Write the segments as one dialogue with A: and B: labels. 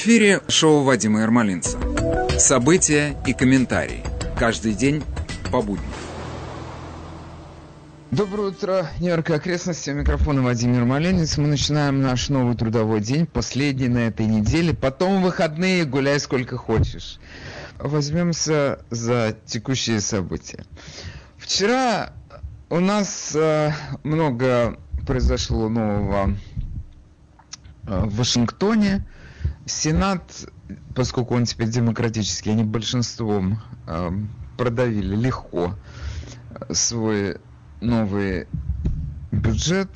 A: Эфире шоу Вадима Ермолинца. События и комментарии. Каждый день по будням.
B: Доброе утро, Нью-Йорк и окрестности. У микрофона Владимир Маленец. Мы начинаем наш новый трудовой день, последний на этой неделе. Потом выходные, гуляй сколько хочешь. Возьмемся за текущие события. Вчера у нас э, много произошло нового э, в Вашингтоне. Сенат, поскольку он теперь демократический, они большинством э, продавили легко свой новый бюджет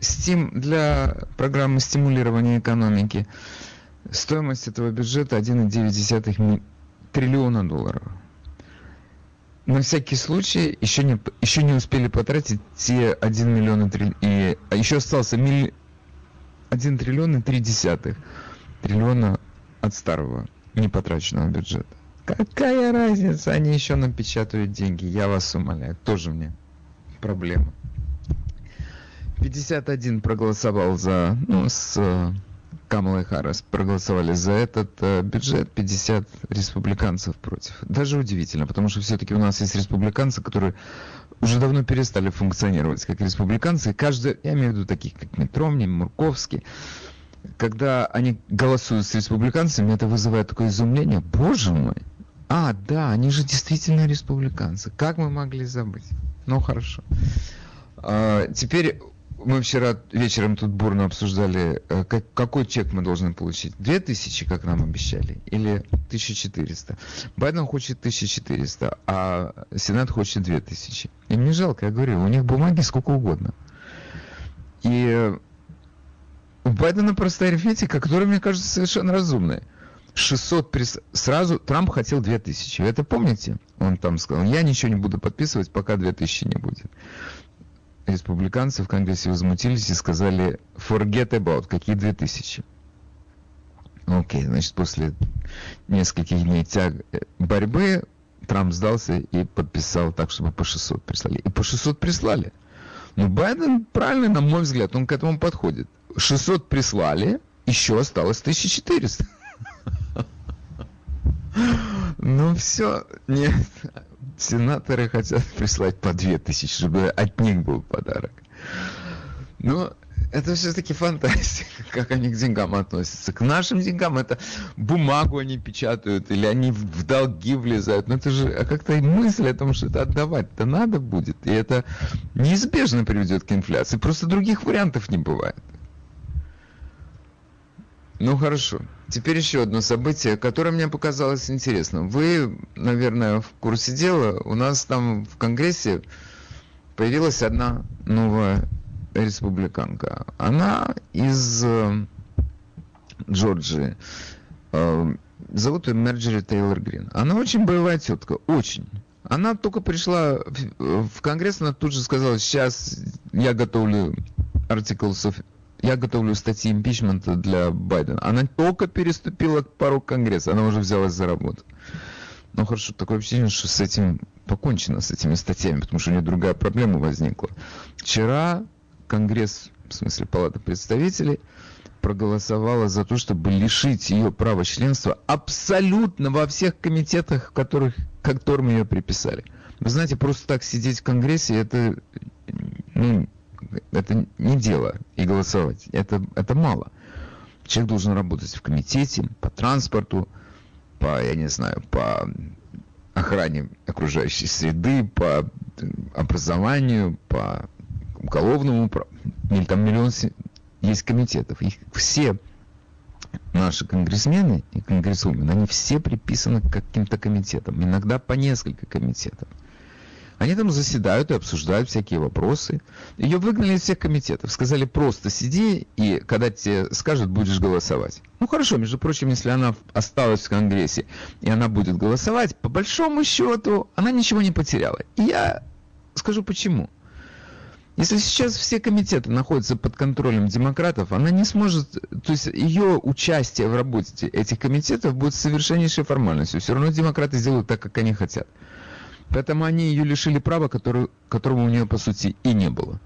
B: стим для программы стимулирования экономики. Стоимость этого бюджета 1,9 триллиона долларов. На всякий случай еще не, еще не успели потратить те 1 миллион и, и а еще остался милли, 1 триллион и 3 десятых триллиона от старого непотраченного бюджета. Какая разница, они еще напечатают деньги, я вас умоляю, тоже мне проблема. 51 проголосовал за, ну, с э, Камалой Харрис проголосовали за этот э, бюджет, 50 республиканцев против. Даже удивительно, потому что все-таки у нас есть республиканцы, которые уже давно перестали функционировать как республиканцы. Каждый, я имею в виду таких, как Митромни, Мурковский, когда они голосуют с республиканцами, это вызывает такое изумление. Боже мой! А, да, они же действительно республиканцы. Как мы могли забыть? Ну, хорошо. А, теперь мы вчера вечером тут бурно обсуждали, э, как, какой чек мы должны получить. 2000, как нам обещали, или 1400. Байден хочет 1400, а Сенат хочет 2000. И мне жалко, я говорю, у них бумаги сколько угодно. И у Байдена простая арифметика, которая, мне кажется, совершенно разумная. 600 прис... сразу Трамп хотел 2000. Вы это помните? Он там сказал, я ничего не буду подписывать, пока 2000 не будет республиканцы в Конгрессе возмутились и сказали forget about, какие 2000. Окей, значит, после нескольких дней тяг э, борьбы Трамп сдался и подписал так, чтобы по 600 прислали. И по 600 прислали. Но Байден правильно, на мой взгляд, он к этому подходит. 600 прислали, еще осталось 1400. Ну все, нет, сенаторы хотят прислать по 2000, чтобы от них был подарок. Но это все-таки фантастика, как они к деньгам относятся. К нашим деньгам это бумагу они печатают, или они в долги влезают. Но это же а как-то мысль о том, что это отдавать-то надо будет. И это неизбежно приведет к инфляции. Просто других вариантов не бывает. Ну хорошо. Теперь еще одно событие, которое мне показалось интересным. Вы, наверное, в курсе дела, у нас там в Конгрессе появилась одна новая республиканка. Она из э, Джорджии. Э, зовут ее Мерджери Тейлор Грин. Она очень боевая тетка, очень. Она только пришла в, Конгресс, она тут же сказала, сейчас я готовлю of я готовлю статьи импичмента для Байдена. Она только переступила порог Конгресса, она уже взялась за работу. Ну хорошо, такое ощущение, что с этим покончено, с этими статьями, потому что у нее другая проблема возникла. Вчера Конгресс, в смысле Палата представителей, проголосовала за то, чтобы лишить ее права членства абсолютно во всех комитетах, в которых, которым ее приписали. Вы знаете, просто так сидеть в Конгрессе, это ну, это не дело и голосовать. Это, это мало. Человек должен работать в комитете, по транспорту, по, я не знаю, по охране окружающей среды, по образованию, по уголовному праву. Там миллион есть комитетов. Их все наши конгрессмены и конгрессумены, они все приписаны к каким-то комитетам. Иногда по несколько комитетов. Они там заседают и обсуждают всякие вопросы. Ее выгнали из всех комитетов. Сказали, просто сиди, и когда тебе скажут, будешь голосовать. Ну хорошо, между прочим, если она осталась в Конгрессе, и она будет голосовать, по большому счету, она ничего не потеряла. И я скажу почему. Если сейчас все комитеты находятся под контролем демократов, она не сможет, то есть ее участие в работе этих комитетов будет совершеннейшей формальностью. Все равно демократы сделают так, как они хотят. Поэтому они ее лишили права, который, которого у нее, по сути, и не было.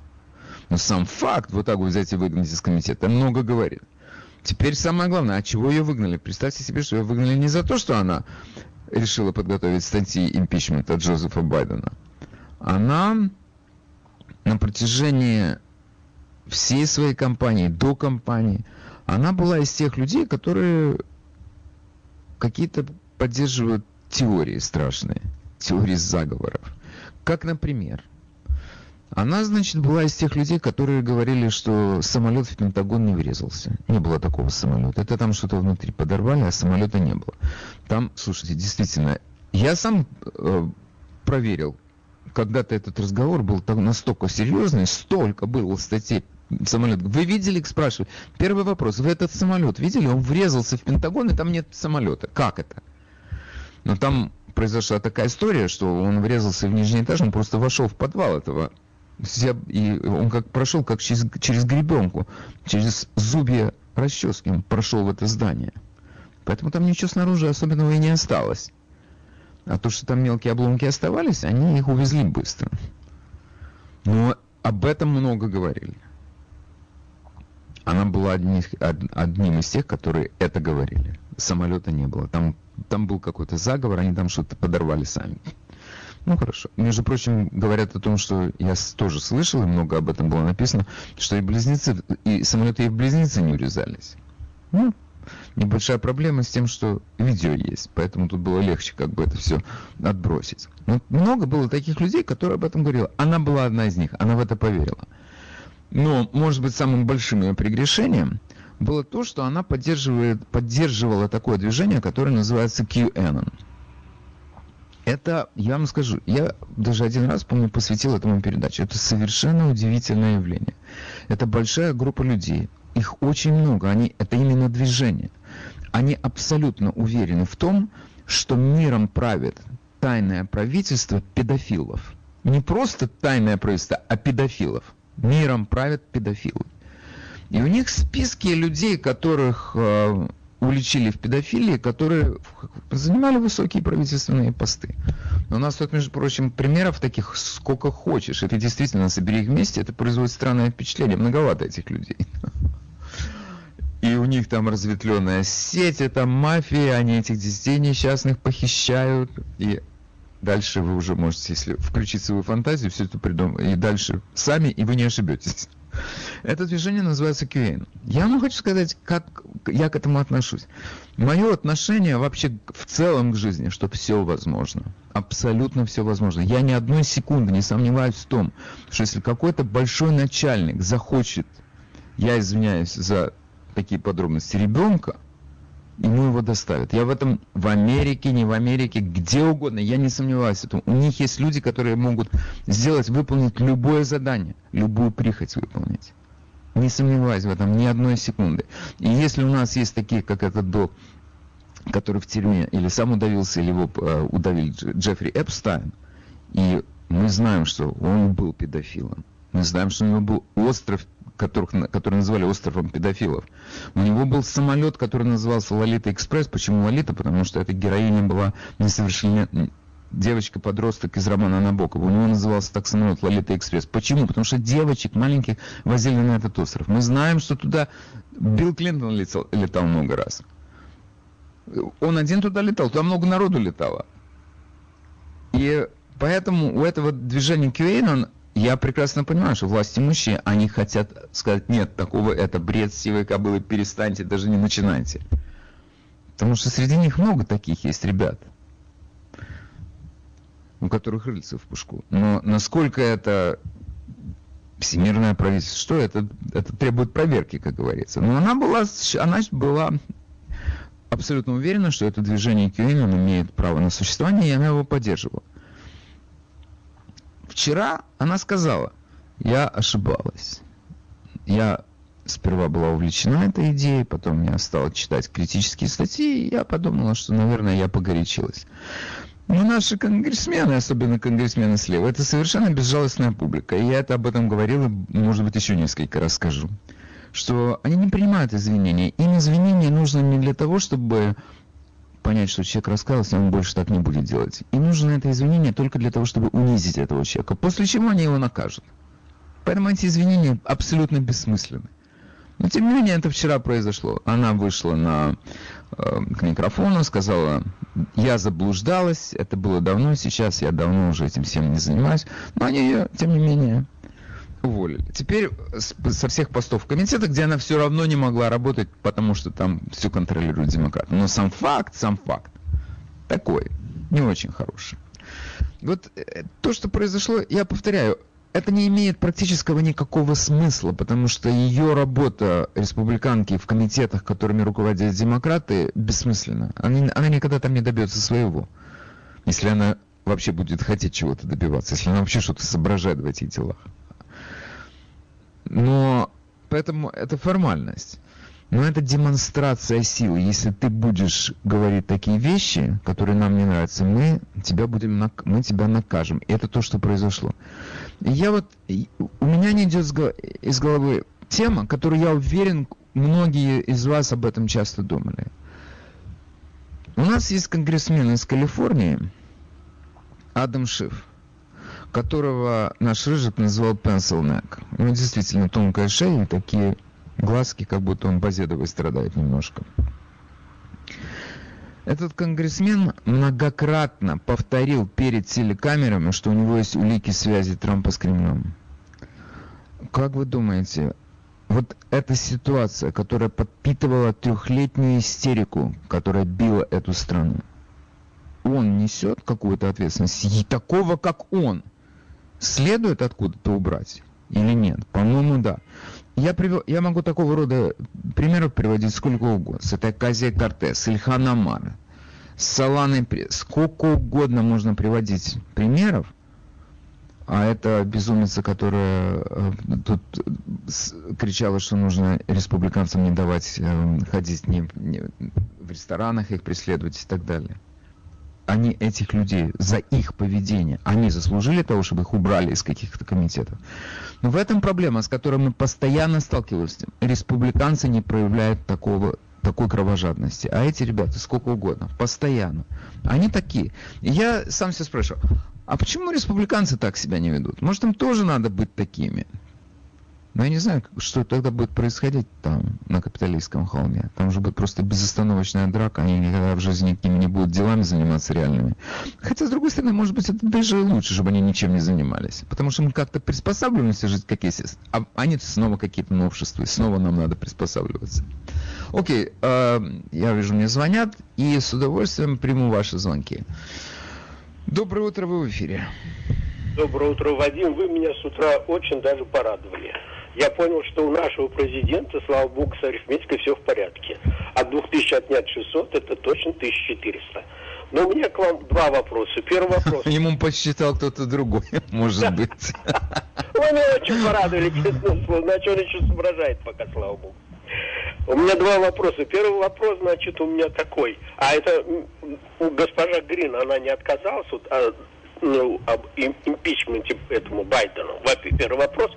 B: Но сам факт вот так вот взять и выгнать из комитета много говорит. Теперь самое главное, от чего ее выгнали? Представьте себе, что ее выгнали не за то, что она решила подготовить статьи импичмента Джозефа Байдена. Она на протяжении всей своей кампании, до кампании, она была из тех людей, которые какие-то поддерживают теории страшные, теории заговоров. Как, например, она, значит, была из тех людей, которые говорили, что самолет в Пентагон не врезался. Не было такого самолета. Это там что-то внутри подорвали, а самолета не было. Там, слушайте, действительно, я сам э, проверил, когда-то этот разговор был так, настолько серьезный, столько было в статье самолет. Вы видели, спрашивают. Первый вопрос. Вы этот самолет видели? Он врезался в Пентагон, и там нет самолета. Как это? Но там произошла такая история, что он врезался в нижний этаж, он просто вошел в подвал этого и он как прошел как через, через гребенку, через зубья расчески он прошел в это здание. Поэтому там ничего снаружи особенного и не осталось. А то, что там мелкие обломки оставались, они их увезли быстро. Но об этом много говорили. Она была одни, одним из тех, которые это говорили. Самолета не было. Там, там был какой-то заговор, они там что-то подорвали сами. Ну хорошо. Между прочим, говорят о том, что я тоже слышал, и много об этом было написано, что и близнецы, и самолеты и близнецы не урезались. Ну, небольшая проблема с тем, что видео есть, поэтому тут было легче как бы это все отбросить. Но много было таких людей, которые об этом говорили. Она была одна из них, она в это поверила. Но, может быть, самым большим ее прегрешением было то, что она поддерживает, поддерживала такое движение, которое называется QAnon. Это, я вам скажу, я даже один раз, помню, посвятил этому передачу. Это совершенно удивительное явление. Это большая группа людей. Их очень много. Они, это именно движение. Они абсолютно уверены в том, что миром правит тайное правительство педофилов. Не просто тайное правительство, а педофилов. Миром правят педофилы. И у них списки людей, которых э, уличили в педофилии, которые занимали высокие правительственные посты. У нас тут, между прочим, примеров таких сколько хочешь. Это действительно, собери их вместе, это производит странное впечатление. Многовато этих людей. И у них там разветвленная сеть, это мафия, они этих детей несчастных похищают. И дальше вы уже можете, если включить свою фантазию, все это придумать. И дальше сами, и вы не ошибетесь. Это движение называется QAnon. Я вам хочу сказать, как я к этому отношусь. Мое отношение вообще в целом к жизни, что все возможно. Абсолютно все возможно. Я ни одной секунды не сомневаюсь в том, что если какой-то большой начальник захочет, я извиняюсь за такие подробности, ребенка, ему его доставят. Я в этом в Америке, не в Америке, где угодно, я не сомневаюсь в этом. У них есть люди, которые могут сделать, выполнить любое задание, любую прихоть выполнить. Не сомневаюсь в этом ни одной секунды. И если у нас есть такие, как этот док, который в тюрьме или сам удавился, или его э, удавил Джеффри Эпстайн, и мы знаем, что он был педофилом, мы знаем, что у него был остров которых, который называли островом педофилов. У него был самолет, который назывался Лолита Экспресс. Почему Лолита? Потому что эта героиня была несовершеннолетняя девочка-подросток из романа Набокова. У него назывался так самолет Лолита Экспресс. Почему? Потому что девочек маленьких возили на этот остров. Мы знаем, что туда Билл Клинтон летал, летал много раз. Он один туда летал, туда много народу летало. И поэтому у этого движения QAnon я прекрасно понимаю, что власти имущие, они хотят сказать, нет, такого, это бред сивой кобылы, перестаньте, даже не начинайте. Потому что среди них много таких есть ребят, у которых рыльца в пушку. Но насколько это всемирное правительство, что это, это требует проверки, как говорится. Но она была, она была абсолютно уверена, что это движение QAnon имеет право на существование, и она его поддерживала. Вчера она сказала, я ошибалась. Я сперва была увлечена этой идеей, потом я стала читать критические статьи, и я подумала, что, наверное, я погорячилась. Но наши конгрессмены, особенно конгрессмены слева, это совершенно безжалостная публика. И я это об этом говорил, и, может быть, еще несколько раз скажу. Что они не принимают извинения. Им извинения нужны не для того, чтобы понять, что человек раскаялся, он больше так не будет делать. И нужно это извинение только для того, чтобы унизить этого человека, после чего они его накажут. Поэтому эти извинения абсолютно бессмысленны. Но тем не менее это вчера произошло. Она вышла на, э, к микрофону, сказала, я заблуждалась, это было давно, сейчас я давно уже этим всем не занимаюсь. Но они ее, тем не менее, уволили. Теперь со всех постов комитета, где она все равно не могла работать, потому что там все контролируют демократы. Но сам факт, сам факт такой, не очень хороший. Вот э, то, что произошло, я повторяю, это не имеет практического никакого смысла, потому что ее работа республиканки в комитетах, которыми руководят демократы, бессмысленна. Она, она никогда там не добьется своего. Если она вообще будет хотеть чего-то добиваться, если она вообще что-то соображает в этих делах. Но поэтому это формальность. Но это демонстрация силы. Если ты будешь говорить такие вещи, которые нам не нравятся, мы тебя будем мы тебя накажем. И это то, что произошло. И я вот у меня не идет из головы тема, которую я уверен, многие из вас об этом часто думали. У нас есть конгрессмен из Калифорнии, Адам Шиф которого наш Рыжик называл Pencil Neck. У него действительно тонкая шея и такие глазки, как будто он базедовой страдает немножко. Этот конгрессмен многократно повторил перед телекамерами, что у него есть улики связи Трампа с Кремлем. Как вы думаете, вот эта ситуация, которая подпитывала трехлетнюю истерику, которая била эту страну, он несет какую-то ответственность? И такого, как он – следует откуда-то убрать или нет? По-моему, да. Я, привел, я могу такого рода примеров приводить сколько угодно. С этой Казия Кортес, Ильхан Амар, с Саланой Сколько угодно можно приводить примеров. А это безумица, которая э, тут кричала, что нужно республиканцам не давать э, ходить не, не, в ресторанах, их преследовать и так далее они этих людей за их поведение, они заслужили того, чтобы их убрали из каких-то комитетов. Но в этом проблема, с которой мы постоянно сталкиваемся. Республиканцы не проявляют такого, такой кровожадности. А эти ребята сколько угодно, постоянно. Они такие. Я сам себя спрашиваю, а почему республиканцы так себя не ведут? Может, им тоже надо быть такими? Но я не знаю, что тогда будет происходить там, на капиталистском холме. Там же будет просто безостановочная драка, они никогда в жизни никакими не будут делами заниматься реальными. Хотя, с другой стороны, может быть, это даже лучше, чтобы они ничем не занимались. Потому что мы как-то приспосабливаемся жить как есть, а они снова какие-то новшества, и снова нам надо приспосабливаться. Окей, э, я вижу, мне звонят, и с удовольствием приму ваши звонки. Доброе утро, вы в эфире.
C: Доброе утро, Вадим. Вы меня с утра очень даже порадовали я понял, что у нашего президента, слава богу, с арифметикой все в порядке. От 2000 отнять 600, это точно 1400. Но у меня к вам два вопроса. Первый вопрос.
B: Ему посчитал кто-то другой, может быть.
C: Вы меня очень порадовали, честно слово. Значит, он еще соображает пока, слава богу. У меня два вопроса. Первый вопрос, значит, у меня такой. А это госпожа Грин, она не отказалась от, а ну, об импичменте этому Байдену. Первый вопрос.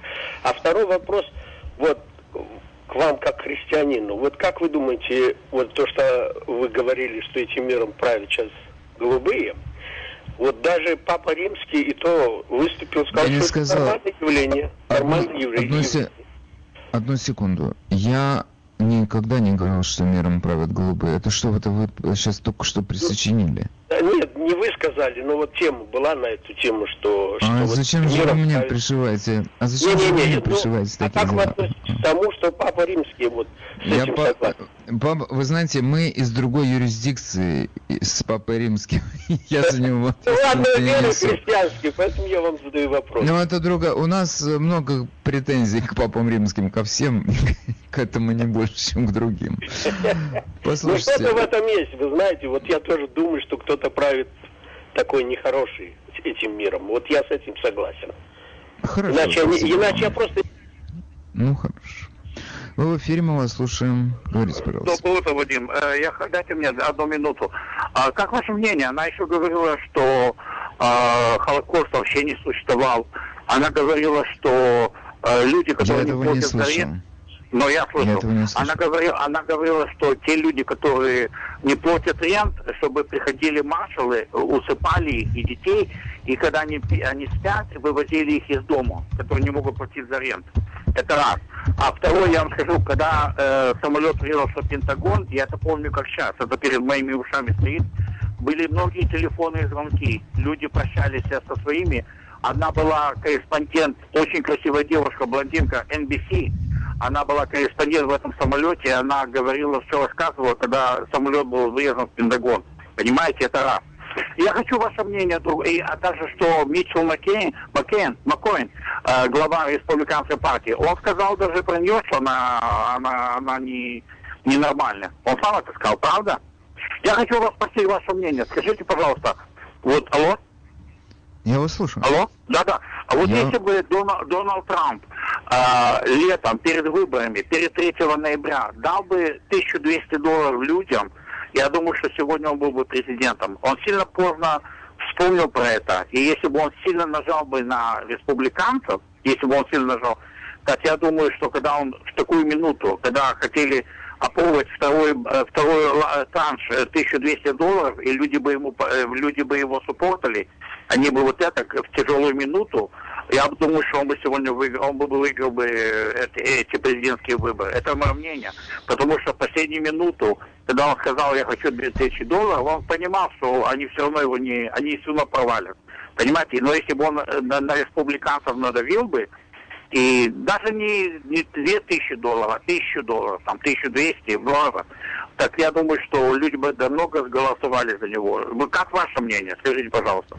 C: А второй вопрос, вот к вам как христианину. Вот как вы думаете, вот то, что вы говорили, что этим миром правят сейчас голубые, вот даже Папа Римский и то выступил, сказал,
B: Я
C: что
B: сказал...
C: это нормальное явление. Нормальное
B: явление. Одну, одну секунду. Я никогда не говорил, что миром правят голубые. Это что, это вы сейчас только что присочинили?
C: Нет, не вы сказали, но вот тема была на эту тему, что...
B: А
C: что
B: зачем
C: вот
B: же вы правит... пришиваете? А зачем не, не, не, вы мне ну, пришиваете
C: а такие как дела? вы относитесь к тому, что Папа Римский вот с Я этим по...
B: Папа, вы знаете, мы из другой юрисдикции, с Папой Римским. я за него
C: Ну ладно, верю христианский, поэтому я вам задаю вопрос.
B: Ну это друга... У нас много претензий к Папам Римским, ко всем, к этому не больше, чем к другим.
C: Послушайте. Ну что-то в этом есть, вы знаете, вот я тоже думаю, что кто-то правит такой нехороший этим миром. Вот я с этим согласен.
B: Хорошо.
C: Иначе, иначе я просто...
B: Ну, хорошо. Вы в эфире, мы вас слушаем. Говорите, пожалуйста.
D: Доброе утро, Вадим. Э, я, дайте мне одну минуту. А, как ваше мнение? Она еще говорила, что э, Холокост вообще не существовал. Она говорила, что э, люди, которые
B: я
D: не
B: платят за рент,
D: но я слышал. Я она, говорила, она говорила, что те люди, которые не платят рент, чтобы приходили маршалы, усыпали их и детей, и когда они, они спят, вывозили их из дома, которые не могут платить за рент. Это раз. А второе, я вам скажу, когда э, самолет врезался в Пентагон, я это помню как сейчас, это перед моими ушами стоит, были многие телефонные звонки. Люди прощались со своими. Одна была корреспондент, очень красивая девушка, блондинка, NBC. Она была корреспондент в этом самолете, она говорила, все рассказывала, когда самолет был врезан в Пентагон. Понимаете, это раз. Я хочу ваше мнение, и, а также, что Митчелл Маккейн, Маккейн, Маккоин, э, глава республиканской партии, он сказал даже про нее, что она, она, она не, ненормальная. Он сам это сказал, правда? Я хочу вас спросить ваше мнение. Скажите, пожалуйста, вот, алло?
B: Я вас слушаю.
D: Алло? Да-да. А вот
B: Я...
D: если бы Дональд, Дональд Трамп э, летом, перед выборами, перед 3 ноября, дал бы 1200 долларов людям, я думаю, что сегодня он был бы президентом. Он сильно поздно вспомнил про это. И если бы он сильно нажал бы на республиканцев, если бы он сильно нажал, так я думаю, что когда он в такую минуту, когда хотели опробовать второй, э, второй э, транш 1200 э, долларов, и люди бы, ему, люди бы его суппортали, они бы вот это в тяжелую минуту, я думаю, что он бы сегодня выиграл, он бы выиграл бы эти, эти президентские выборы. Это мое мнение. Потому что в последнюю минуту, когда он сказал, я хочу 2000 долларов, он понимал, что они все равно его не, они все равно провалят. Понимаете? Но если бы он на, на республиканцев надавил бы, и даже не, не 2000 долларов, а 1000 долларов, там 1200 долларов, так я думаю, что люди бы давно голосовали за него. Как ваше мнение? Скажите, пожалуйста.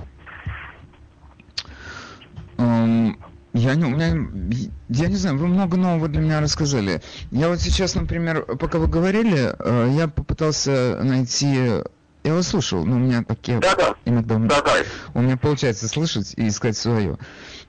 B: Я не, у меня, я не знаю, вы много нового для меня рассказали. Я вот сейчас, например, пока вы говорили, э, я попытался найти я вас слушал, но у меня такие
D: да, да.
B: иногда
D: да, да.
B: у меня получается слышать и искать свое.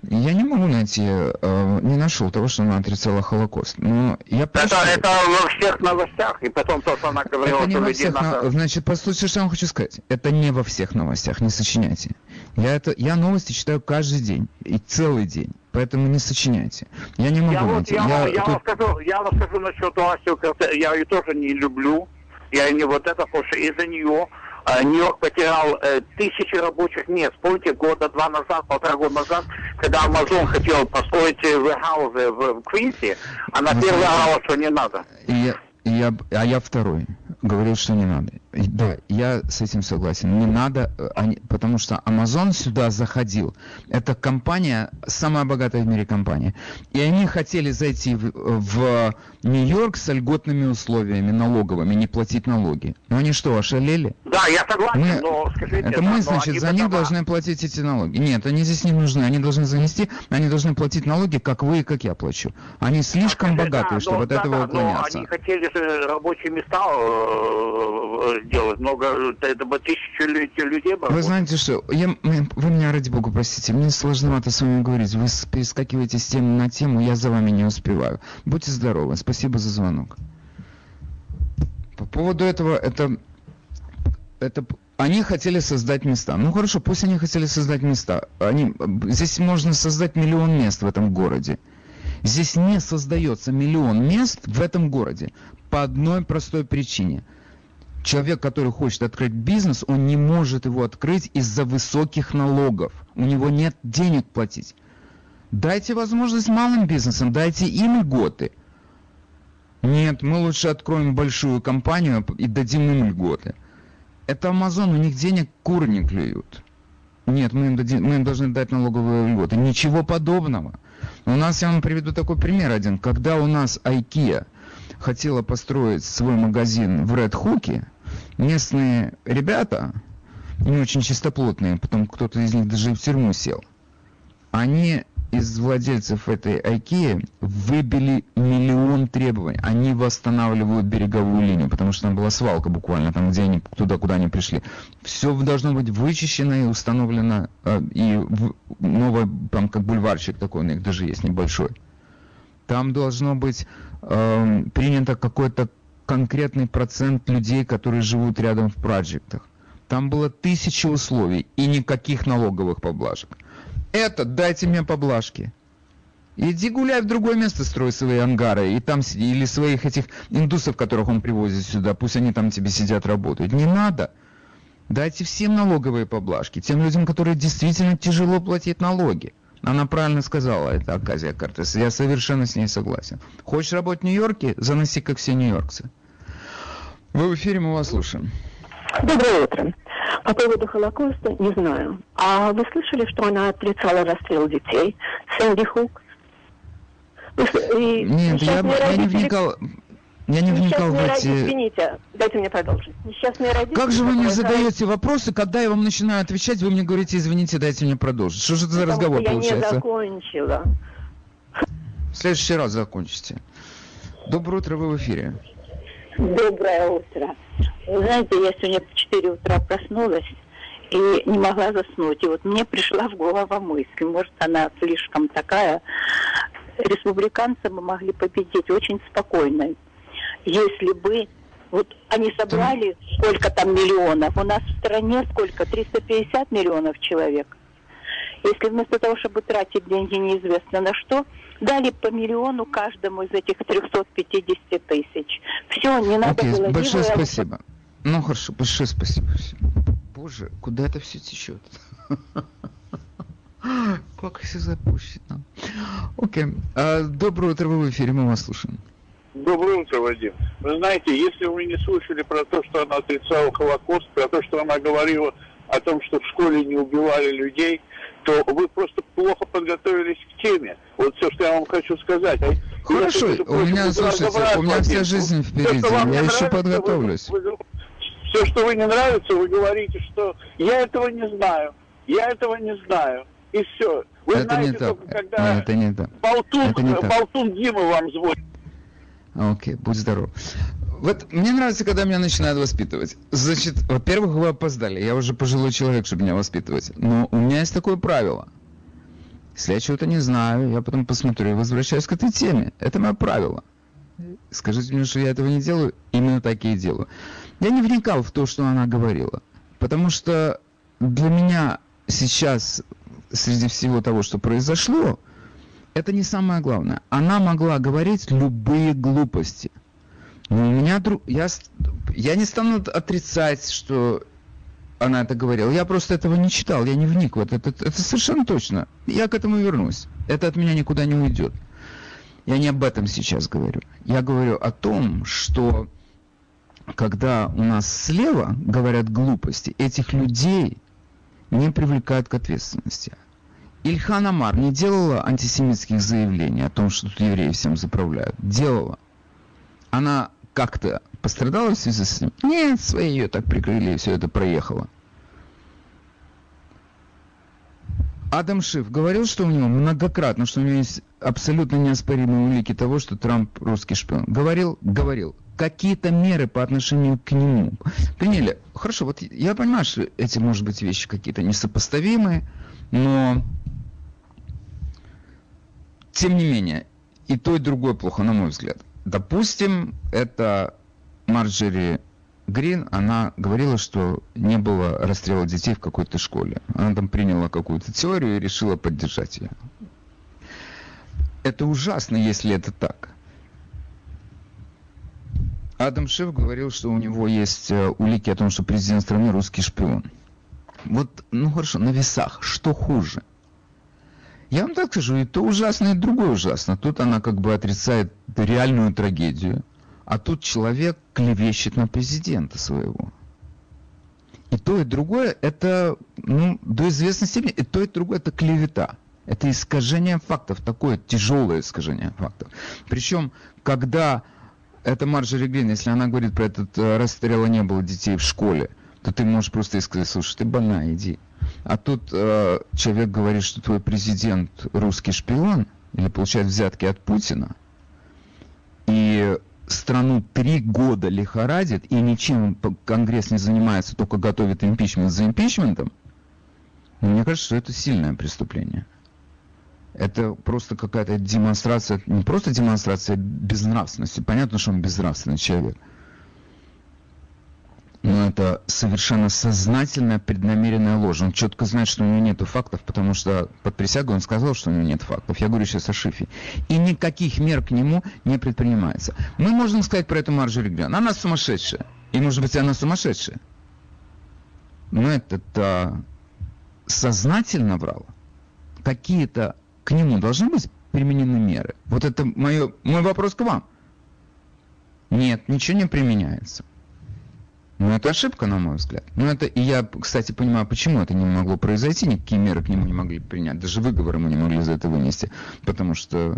B: Я не могу найти, э, не нашел того, что она отрицала Холокост. Но я
D: это, это во всех новостях, и потом то, что она говорила,
B: это не во всех
D: надо...
B: но... Значит, послушайте, что я вам хочу сказать. Это не во всех новостях, не сочиняйте. Я, это, я новости читаю каждый день, и целый день. Поэтому не сочиняйте. Я не могу
D: я
B: найти.
D: Вот, я,
B: я,
D: я,
B: тут...
D: вам скажу, я вам скажу насчет Асю, я ее тоже не люблю. Я не вот это, потому что из-за нее а, Нью-Йорк потерял э, тысячи рабочих мест. Помните, года два назад, полтора года назад, когда Amazon хотел построить вэрхаузы в, в Квинсе, она первая орала, что не надо.
B: Я, я, а я второй. Говорил, что не надо. Да, я с этим согласен. Не надо, э, они, потому что Amazon сюда заходил. Это компания, самая богатая в мире компания. И они хотели зайти в, в Нью-Йорк с льготными условиями налоговыми, не платить налоги. Но они что, ошалели?
D: Да, я согласен,
B: мы,
D: но скажите...
B: Это
D: да,
B: мы, значит, за них должны платить эти налоги. Нет, они здесь не нужны. Они должны занести, они должны платить налоги, как вы и как я плачу. Они слишком а, богатые, да, чтобы но, от этого да, уклоняться.
D: Они хотели же рабочие места э, делать. Много, это бы тысячи людей бы
B: Вы знаете что, я, вы меня, ради бога, простите, мне сложновато с вами говорить. Вы перескакиваете с темы на тему, я за вами не успеваю. Будьте здоровы, спасибо за звонок. По поводу этого, это, это они хотели создать места. Ну хорошо, пусть они хотели создать места. Они, здесь можно создать миллион мест в этом городе. Здесь не создается миллион мест в этом городе по одной простой причине – Человек, который хочет открыть бизнес, он не может его открыть из-за высоких налогов. У него нет денег платить. Дайте возможность малым бизнесам, дайте им льготы. Нет, мы лучше откроем большую компанию и дадим им льготы. Это Amazon, у них денег куры не клюют. Нет, мы им, дадим, мы им должны дать налоговые льготы. Ничего подобного. У нас, я вам приведу такой пример один. Когда у нас IKEA хотела построить свой магазин в Ред Хуке, местные ребята, не очень чистоплотные, потом кто-то из них даже в тюрьму сел, они из владельцев этой IKEA выбили миллион требований. Они восстанавливают береговую линию, потому что там была свалка буквально, там где они, туда, куда они пришли. Все должно быть вычищено и установлено, э, и в, там как бульварчик такой у них даже есть небольшой. Там должно быть э, принято какое-то конкретный процент людей, которые живут рядом в проектах. Там было тысячи условий и никаких налоговых поблажек. Это дайте мне поблажки. Иди гуляй в другое место, строй свои ангары, и там сиди, или своих этих индусов, которых он привозит сюда, пусть они там тебе сидят, работают. Не надо. Дайте всем налоговые поблажки, тем людям, которые действительно тяжело платят налоги. Она правильно сказала, это Аказия Кортес. Я совершенно с ней согласен. Хочешь работать в Нью-Йорке? Заноси, как все нью-йоркцы. Вы в эфире, мы вас слушаем.
E: Доброе утро. По поводу Холокоста не знаю. А вы слышали, что она отрицала расстрел детей? Сэнди Хук?
B: И Нет, я, я не вникал. Я не вникал в эти...
E: Извините, дайте мне продолжить. Несчастные родители...
B: Как же вы не задаете вопросы, когда я вам начинаю отвечать, вы мне говорите, извините, дайте мне продолжить. Что же это за разговор
E: я
B: получается?
E: я не закончила.
B: В следующий раз закончите. Доброе утро, вы в эфире.
F: Доброе утро. Вы знаете, я сегодня в 4 утра проснулась и не могла заснуть. И вот мне пришла в голову мысль, может, она слишком такая, республиканцы бы могли победить очень спокойно если бы вот они собрали сколько там миллионов, у нас в стране сколько, 350 миллионов человек. Если вместо того, чтобы тратить деньги неизвестно на что, дали по миллиону каждому из этих 350 тысяч. Все, не надо
B: okay,
F: было...
B: Большое было... спасибо. Ну хорошо, большое спасибо. Боже, куда это все течет? Как все запущено. Окей. А, доброе утро, вы в эфире, мы вас слушаем.
G: Доброе утро, Вадим. Вы знаете, если вы не слышали про то, что она отрицала Холокост, про то, что она говорила о том, что в школе не убивали людей, то вы просто плохо подготовились к теме. Вот все, что я вам хочу сказать.
B: Хорошо, у меня, слушайте, у меня вся жизнь впереди, все, я еще нравится, подготовлюсь.
G: Вы, вы, все, что вы не нравится, вы говорите, что я этого не знаю, я этого не знаю. И все. Вы
B: это
G: знаете
B: не так.
G: только, когда
B: это не так.
G: Болтун,
B: это не
G: болтун Дима вам звонит.
B: Окей, будь здоров. Вот мне нравится, когда меня начинают воспитывать. Значит, во-первых, вы опоздали. Я уже пожилой человек, чтобы меня воспитывать. Но у меня есть такое правило. Если я чего-то не знаю, я потом посмотрю и возвращаюсь к этой теме. Это мое правило. Скажите мне, что я этого не делаю, именно так и делаю. Я не вникал в то, что она говорила. Потому что для меня сейчас, среди всего того, что произошло, это не самое главное. Она могла говорить любые глупости. Но у меня друг... Я, я не стану отрицать, что она это говорила. Я просто этого не читал, я не вник в это. Это, это совершенно точно. Я к этому вернусь. Это от меня никуда не уйдет. Я не об этом сейчас говорю. Я говорю о том, что когда у нас слева говорят глупости, этих людей не привлекают к ответственности. Ильхан Амар не делала антисемитских заявлений о том, что тут евреи всем заправляют? Делала. Она как-то пострадала в связи с этим? Нет, свои ее так прикрыли и все это проехало. Адам Шиф говорил, что у него многократно, что у него есть абсолютно неоспоримые улики того, что Трамп русский шпион. Говорил, говорил. Какие-то меры по отношению к нему приняли. Хорошо, вот я понимаю, что эти, может быть, вещи какие-то несопоставимые, но тем не менее, и то, и другое плохо, на мой взгляд. Допустим, это Марджери Грин, она говорила, что не было расстрела детей в какой-то школе. Она там приняла какую-то теорию и решила поддержать ее. Это ужасно, если это так. Адам Шеф говорил, что у него есть э, улики о том, что президент страны русский шпион. Вот, ну хорошо, на весах, что хуже? Я вам так скажу, и то ужасно, и другое ужасно. Тут она как бы отрицает реальную трагедию, а тут человек клевещет на президента своего. И то, и другое, это, ну, до известной степени, и то, и другое, это клевета. Это искажение фактов, такое тяжелое искажение фактов. Причем, когда это Марджори Грин, если она говорит про этот э, расстрел, не было детей в школе, то ты можешь просто сказать, слушай, ты больная, иди. А тут э, человек говорит, что твой президент русский шпион или получает взятки от Путина, и страну три года лихорадит, и ничем Конгресс не занимается, только готовит импичмент за импичментом, ну, мне кажется, что это сильное преступление. Это просто какая-то демонстрация, не просто демонстрация безнравственности. Понятно, что он безнравственный человек – но это совершенно сознательная, преднамеренная ложь. Он четко знает, что у него нет фактов, потому что под присягой он сказал, что у него нет фактов. Я говорю сейчас о Шифе. И никаких мер к нему не предпринимается. Мы можем сказать про эту Марджори Грен. Она сумасшедшая. И, может быть, она сумасшедшая. Но это-то сознательно врала. какие-то к нему должны быть применены меры? Вот это мое, мой вопрос к вам. Нет, ничего не применяется. Ну, это ошибка, на мой взгляд. Ну, это, и я, кстати, понимаю, почему это не могло произойти, никакие меры к нему не могли принять, даже выговоры мы не могли за это вынести, потому что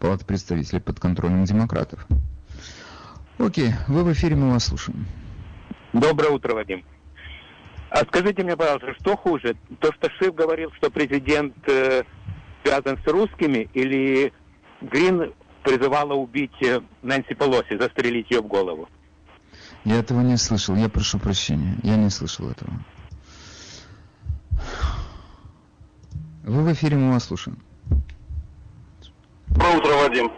B: Палата представителей под контролем демократов. Окей, вы в эфире, мы вас слушаем.
H: Доброе утро, Вадим. А скажите мне, пожалуйста, что хуже? То, что Шиф говорил, что президент э, связан с русскими, или Грин призывала убить э, Нэнси Пелоси, застрелить ее в голову?
B: Я этого не слышал, я прошу прощения, я не слышал этого. Вы в эфире, мы вас слушаем.
I: Доброе утро, Вадим.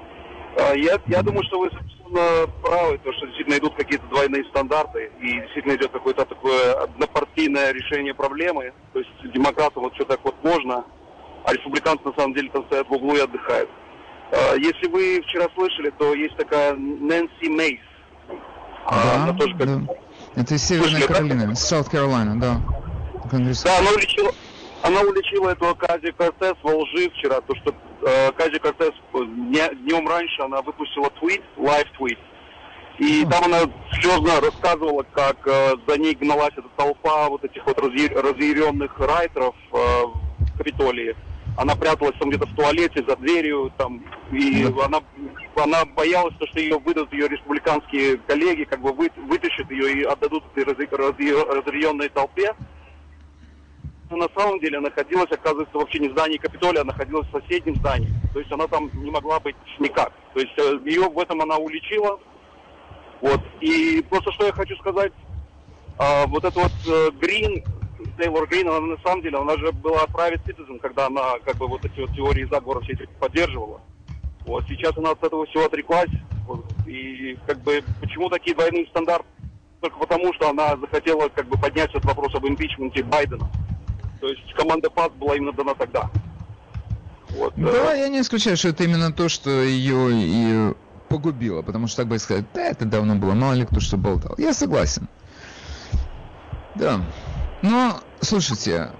I: А, я, я думаю, что вы совершенно правы, то, что действительно идут какие-то двойные стандарты, и действительно идет какое-то такое однопартийное решение проблемы. То есть демократам вот все так вот можно, а республиканцы на самом деле там стоят в углу и отдыхают. А, если вы вчера слышали, то есть такая Нэнси Мейс.
B: А, да, она тоже как... да. Это из Северной слышали, Каролины, да? Саут Каролина, да.
I: Конгресс. Да, она уличила, она уличила этого Кази Кортес во лжи вчера, то что э, Кази Кортес днем раньше она выпустила твит, live-твит, и там она слезно рассказывала, как э, за ней гналась эта толпа вот этих вот разъяренных rioter ов э, в Капитолии. Она пряталась там где-то в туалете, за дверью, там, и она, она боялась, что ее выдадут ее республиканские коллеги, как бы вы, вытащат ее и отдадут этой разъяренной толпе на самом деле находилась, оказывается, вообще не в здании Капитолия, она находилась в соседнем здании. То есть она там не могла быть никак. То есть э, ее в этом она уличила. Вот. И просто что я хочу сказать, а, вот это вот Грин, Тейлор Грин, она на самом деле, она же была private citizen, когда она как бы вот эти вот теории заговора все эти поддерживала. Вот сейчас она от этого всего отреклась. Вот, и как бы почему такие двойные стандарты? Только потому, что она захотела как бы поднять этот вопрос об импичменте Байдена. То есть команда ПАС была именно дана тогда.
B: Вот, да, э... я не исключаю, что это именно то, что ее и погубило, потому что так бы сказать, да, это давно было, мало ли кто что болтал. Я согласен. Да. Но, слушайте,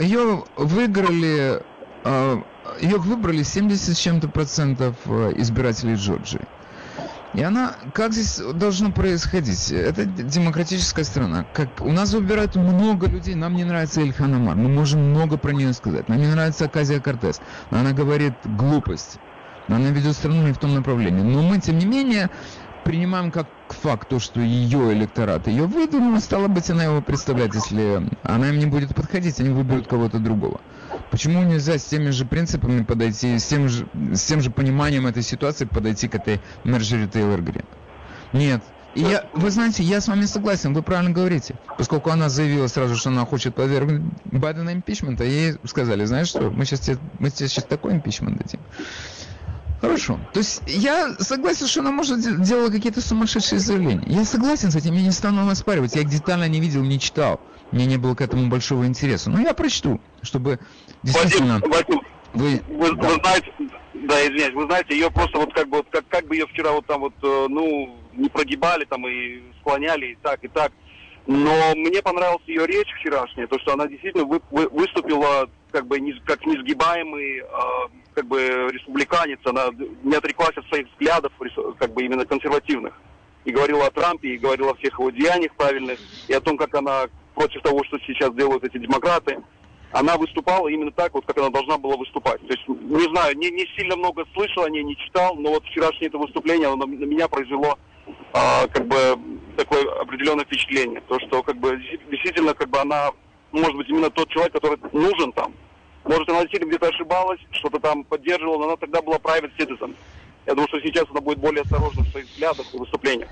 B: ее выиграли, а, ее выбрали 70 с чем-то процентов э, избирателей Джорджии. И она, как здесь должно происходить? Это демократическая страна. Как, у нас выбирают много людей, нам не нравится Ильхан Амар, мы можем много про нее сказать. Нам не нравится Аказия Кортес, она говорит глупость, она ведет страну не в том направлении. Но мы, тем не менее, принимаем как факт то, что ее электорат ее выдвинул, стало быть, она его представляет, если она им не будет подходить, они выберут кого-то другого. Почему нельзя с теми же принципами подойти, с тем же, с тем же пониманием этой ситуации подойти к этой Мерджери Тейлор Грин? Нет. И я, вы знаете, я с вами согласен, вы правильно говорите. Поскольку она заявила сразу, что она хочет подвергнуть Байдена импичмента, ей сказали, знаешь что, мы сейчас мы сейчас такой импичмент дадим. Хорошо. То есть я согласен, что она может делать какие-то сумасшедшие заявления. Я согласен с этим, я не стану оспаривать. Я их детально не видел, не читал. Мне не было к этому большого интереса. Но я прочту, чтобы действительно...
I: Вадим, Вадим, вы, вы, да. вы знаете, да, извиняюсь, вы знаете, ее просто вот как бы вот как, как бы ее вчера вот там вот, э, ну, не прогибали там и склоняли и так, и так. Но мне понравилась ее речь вчерашняя, то, что она действительно вы, вы, выступила как бы не, как несгибаемый э, как бы республиканец, она не отреклась от своих взглядов, как бы именно консервативных. И говорила о Трампе, и говорила о всех его деяниях правильных, и о том, как она против того, что сейчас делают эти демократы. Она выступала именно так, вот как она должна была выступать. То есть, не знаю, не, не сильно много слышал о ней, не читал, но вот вчерашнее это выступление, оно на, меня произвело а, как бы такое определенное впечатление. То, что как бы действительно как бы она, может быть, именно тот человек, который нужен там. Может, она действительно где-то ошибалась, что-то там поддерживала, но она тогда была private citizen. Я думаю, что сейчас она будет более осторожна в своих взглядах и выступлениях.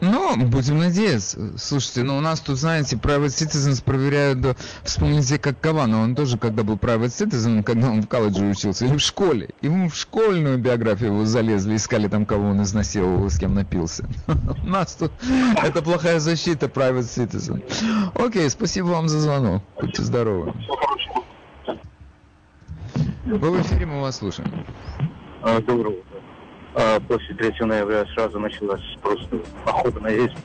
B: Ну, будем надеяться. Слушайте, ну у нас тут, знаете, private citizens проверяют, да, вспомните, как Кавана, он тоже, когда был private citizen, когда он в колледже учился, или в школе, ему в школьную биографию его залезли, искали там, кого он изнасиловал, с кем напился. У нас тут это плохая защита private citizen. Окей, спасибо вам за звонок. Будьте здоровы. Вы в эфире, мы вас слушаем.
J: А, доброго после 3 ноября сразу началась просто охота на есть.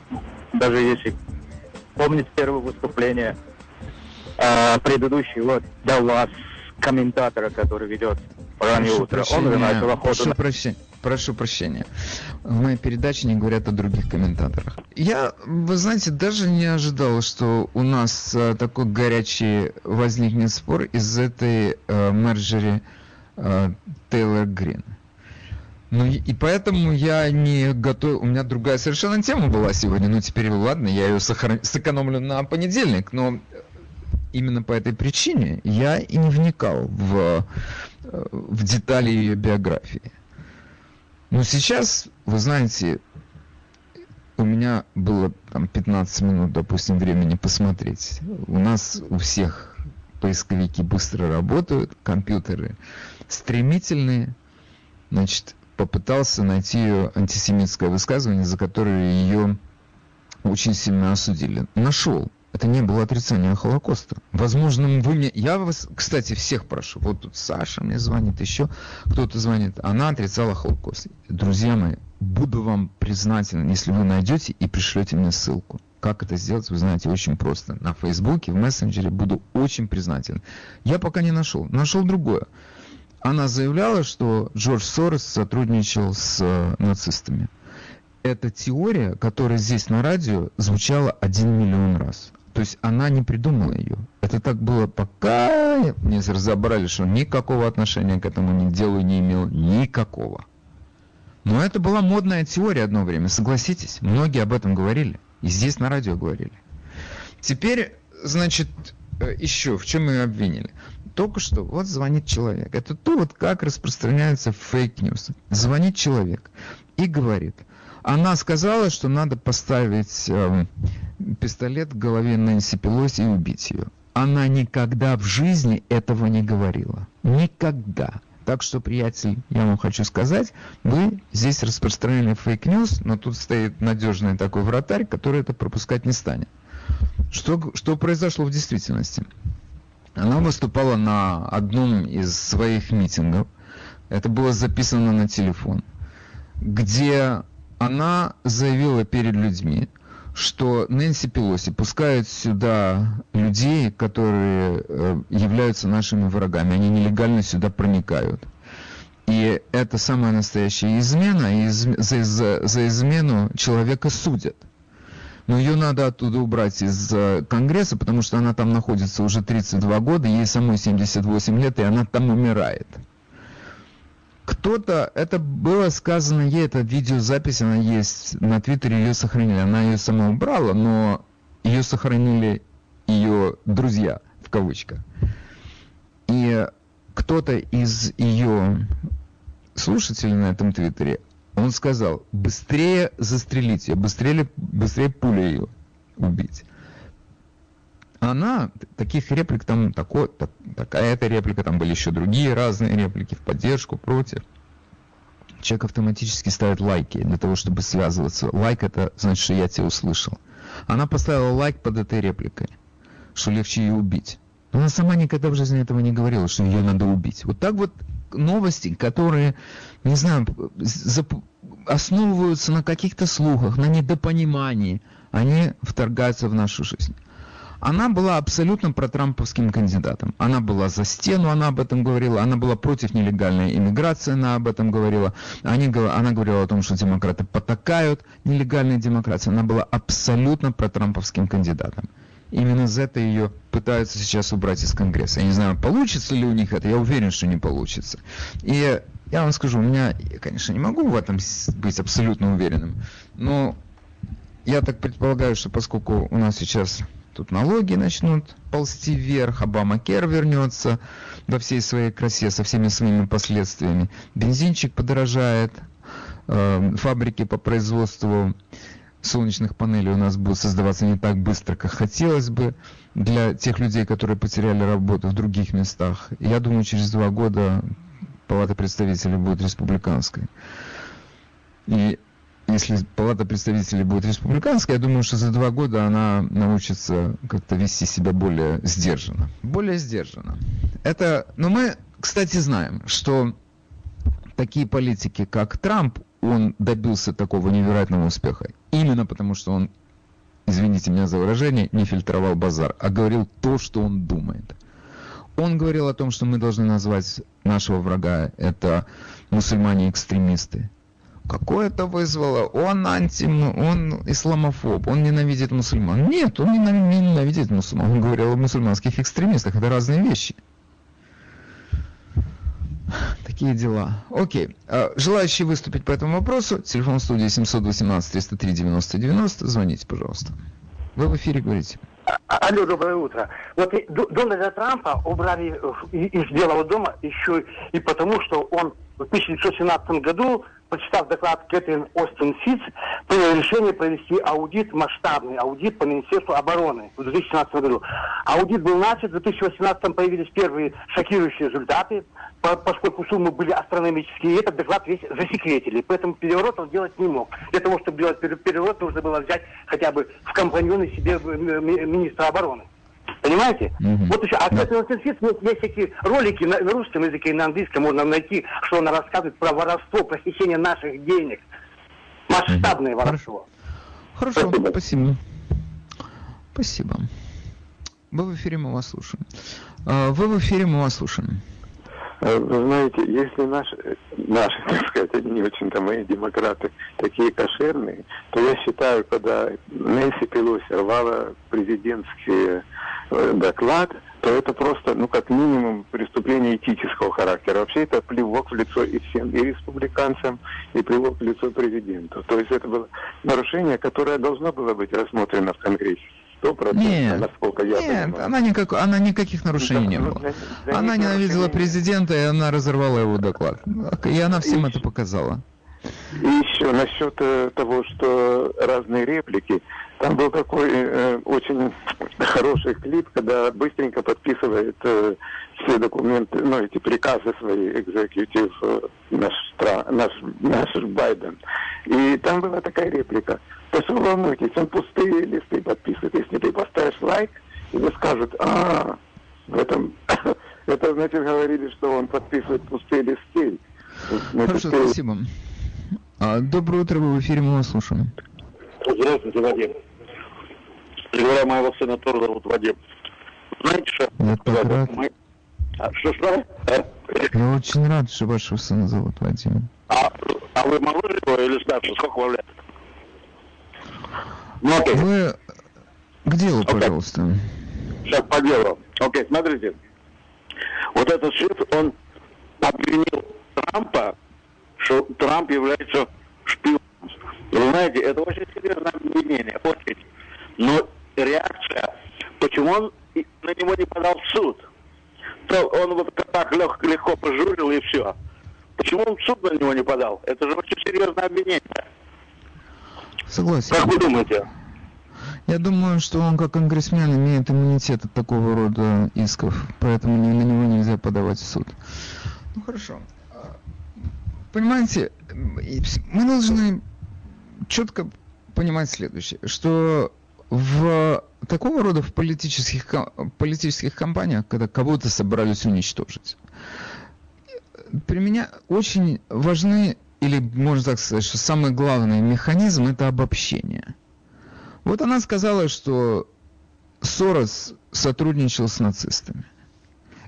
J: Даже если помнить первое выступление, а, предыдущий, вот, Даллас, комментатора, который ведет раннее
B: Прошу
J: утро, он
B: прощения,
J: занимается охотой.
B: прошу, прощения, прошу прощения. В моей передаче не говорят о других комментаторах. Я, вы знаете, даже не ожидал, что у нас э, такой горячий возникнет спор из этой э, Марджери э, Тейлор Грин. Ну и, поэтому я не готов. У меня другая совершенно тема была сегодня. Ну теперь ладно, я ее сохран... сэкономлю на понедельник, но именно по этой причине я и не вникал в, э, в детали ее биографии. Но сейчас, вы знаете, у меня было там 15 минут, допустим, времени посмотреть. У нас у всех поисковики быстро работают, компьютеры стремительные. Значит, попытался найти ее антисемитское высказывание, за которое ее очень сильно осудили. Нашел. Это не было отрицание Холокоста. Возможно, вы мне... Я вас, кстати, всех прошу. Вот тут Саша мне звонит, еще кто-то звонит. Она отрицала Холокост. Друзья мои, буду вам признателен, если вы найдете и пришлете мне ссылку. Как это сделать, вы знаете, очень просто. На Фейсбуке, в мессенджере буду очень признателен. Я пока не нашел. Нашел другое. Она заявляла, что Джордж Сорос сотрудничал с э, нацистами. Это теория, которая здесь на радио звучала один миллион раз. То есть она не придумала ее. Это так было, пока не разобрали, что никакого отношения к этому не делу не имел. Никакого. Но это была модная теория одно время, согласитесь. Многие об этом говорили. И здесь на радио говорили. Теперь, значит, э, еще в чем мы обвинили? Только что вот звонит человек. Это то, вот как распространяется fake news. Звонит человек и говорит – она сказала, что надо поставить э, пистолет к голове Нэнси Пелоси и убить ее. Она никогда в жизни этого не говорила. Никогда. Так что, приятель, я вам хочу сказать, вы здесь распространили fake news, но тут стоит надежный такой вратарь, который это пропускать не станет. Что, что произошло в действительности? Она выступала на одном из своих митингов. Это было записано на телефон, где она заявила перед людьми, что Нэнси Пелоси пускает сюда людей, которые э, являются нашими врагами. Они нелегально сюда проникают. И это самая настоящая измена, и за, за, за измену человека судят. Но ее надо оттуда убрать из э, Конгресса, потому что она там находится уже 32 года, ей самой 78 лет, и она там умирает кто-то, это было сказано ей, это видеозапись, она есть на Твиттере, ее сохранили. Она ее сама убрала, но ее сохранили ее друзья, в кавычках. И кто-то из ее слушателей на этом Твиттере, он сказал, быстрее застрелить ее, быстрее, быстрее пуля ее убить она, таких реплик там, такой, так, такая-то реплика, там были еще другие разные реплики в поддержку, против. Человек автоматически ставит лайки для того, чтобы связываться. Лайк это значит, что я тебя услышал. Она поставила лайк под этой репликой, что легче ее убить. Но она сама никогда в жизни этого не говорила, что ее надо убить. Вот так вот новости, которые, не знаю, основываются на каких-то слухах, на недопонимании, они вторгаются в нашу жизнь. Она была абсолютно протрамповским кандидатом. Она была за стену, она об этом говорила. Она была против нелегальной иммиграции, она об этом говорила. Они, она говорила о том, что демократы потакают нелегальной демократии. Она была абсолютно протрамповским кандидатом. Именно за это ее пытаются сейчас убрать из Конгресса. Я не знаю, получится ли у них это, я уверен, что не получится. И я вам скажу, у меня, я, конечно, не могу в этом быть абсолютно уверенным, но я так предполагаю, что поскольку у нас сейчас Тут налоги начнут ползти вверх, Обама Кер вернется во всей своей красе, со всеми своими последствиями. Бензинчик подорожает, э, фабрики по производству солнечных панелей у нас будут создаваться не так быстро, как хотелось бы для тех людей, которые потеряли работу в других местах. Я думаю, через два года Палата представителей будет республиканской. И если Палата представителей будет республиканская, я думаю, что за два года она научится как-то вести себя более сдержанно. Более сдержанно. Это, но мы, кстати, знаем, что такие политики, как Трамп, он добился такого невероятного успеха. Именно потому, что он, извините меня за выражение, не фильтровал базар, а говорил то, что он думает. Он говорил о том, что мы должны назвать нашего врага это мусульмане-экстремисты. Какое это вызвало? Он анти, он исламофоб, он ненавидит мусульман. Нет, он не ненавидит мусульман. Он говорил о мусульманских экстремистах. Это разные вещи. Такие дела. Окей. А, желающие выступить по этому вопросу, телефон студии 718 303 90 90. Звоните, пожалуйста. Вы в эфире говорите.
K: А, алло, доброе утро. Вот Дональда Трампа убрали из Белого дома еще и потому, что он в 1917 году, почитав доклад Кэтрин Остин Сиц, принял решение провести аудит, масштабный аудит по Министерству обороны в 2017 году. Аудит был начат, в 2018 появились первые шокирующие результаты, поскольку суммы были астрономические, и этот доклад весь засекретили. Поэтому переворот он делать не мог. Для того, чтобы делать переворот, нужно было взять хотя бы в компаньоны себе министра обороны. Понимаете? Угу. Вот еще, а кстати, на есть, есть такие ролики на, на русском языке и на английском можно найти, что она рассказывает про воровство, про хищение наших денег. Масштабное угу. воровство.
B: Хорошо, спасибо. спасибо. Спасибо. Вы в эфире, мы вас слушаем. А, вы в эфире, мы вас слушаем.
L: Э, вы знаете, если наши, наши, так сказать, они не очень-то мои демократы такие кошерные, то я считаю, когда Нэнси Пелоси рвала президентский э, доклад, то это просто, ну, как минимум, преступление этического характера. Вообще это плевок в лицо и всем, и республиканцам, и плевок в лицо президенту. То есть это было нарушение, которое должно было быть рассмотрено в Конгрессе
B: нет, насколько я нет, понимаю. Она, никак, она никаких нарушений не было. Она ненавидела президента, и она разорвала его доклад. И она всем это показала.
L: И еще насчет э, того, что разные реплики. Там был такой э, очень хороший клип, когда быстренько подписывает э, все документы, ну, эти приказы свои, экзекутив, э, наш, наш, наш Байден. И там была такая реплика. То есть вы волнуйтесь, он пустые листы подписывает. Если ты поставишь лайк, тебе скажут, а, в этом, это значит говорили, что он подписывает пустые листы.
B: Хорошо, пустые... спасибо. А, доброе утро, вы в эфире, мы вас слушаем.
M: Здравствуйте, Вадим. Говоря моего сына тоже зовут Вадим. Знаете, что?
B: Я так рад.
M: Мы... А, что, что?
B: Я очень рад, что вашего сына зовут Вадим.
M: А, а вы моложе его или старше? Сколько вам лет?
B: Ну, окей. Вы к делу, okay. пожалуйста.
M: Сейчас по делу. Окей, смотрите. Вот этот шиф, он обвинил Трампа, что Трамп является шпионом. Вы знаете, это очень серьезное обвинение, очень. Но реакция, почему он на него не подал в суд? То он вот так легко, легко пожурил и все. Почему он в суд на него не подал? Это же очень серьезное обвинение.
B: Согласен.
M: Как вы думаете?
B: Я думаю, что он как конгрессмен имеет иммунитет от такого рода исков, поэтому на него нельзя подавать в суд. Ну хорошо. Понимаете, мы должны четко понимать следующее, что в такого рода в политических, политических кампаниях, когда кого-то собрались уничтожить, при меня очень важны или можно так сказать, что самый главный механизм это обобщение. Вот она сказала, что Сорос сотрудничал с нацистами.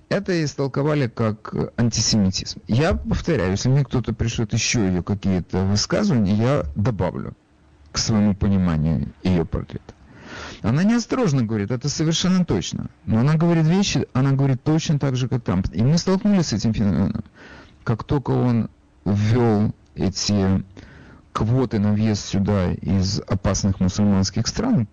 B: Это истолковали как антисемитизм. Я повторяю, если мне кто-то пришлет еще ее какие-то высказывания, я добавлю к своему пониманию ее портрета. Она неосторожно говорит, это совершенно точно. Но она говорит вещи, она говорит точно так же, как Трамп. И мы столкнулись с этим феноменом. Как только он ввел эти квоты на въезд сюда из опасных мусульманских стран,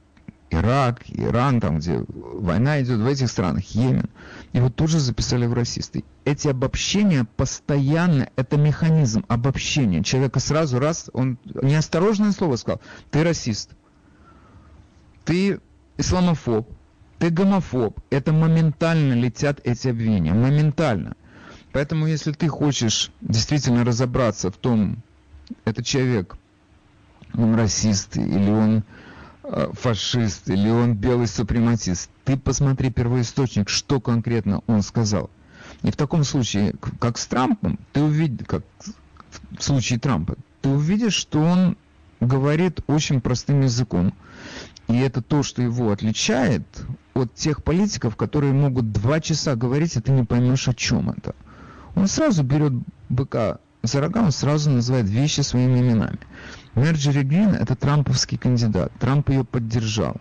B: Ирак, Иран, там, где война идет, в этих странах, Йемен, его тоже записали в расисты. Эти обобщения постоянно, это механизм обобщения. Человека сразу раз, он неосторожное слово сказал, ты расист, ты исламофоб, ты гомофоб. Это моментально летят эти обвинения, моментально. Поэтому, если ты хочешь действительно разобраться в том, этот человек, он расист, или он фашист, или он белый супрематист, ты посмотри первоисточник, что конкретно он сказал. И в таком случае, как с Трампом, ты увидишь, как в случае Трампа, ты увидишь, что он говорит очень простым языком. И это то, что его отличает от тех политиков, которые могут два часа говорить, и ты не поймешь, о чем это. Он сразу берет быка за рога, он сразу называет вещи своими именами. Мерджери Грин – это трамповский кандидат. Трамп ее поддержал.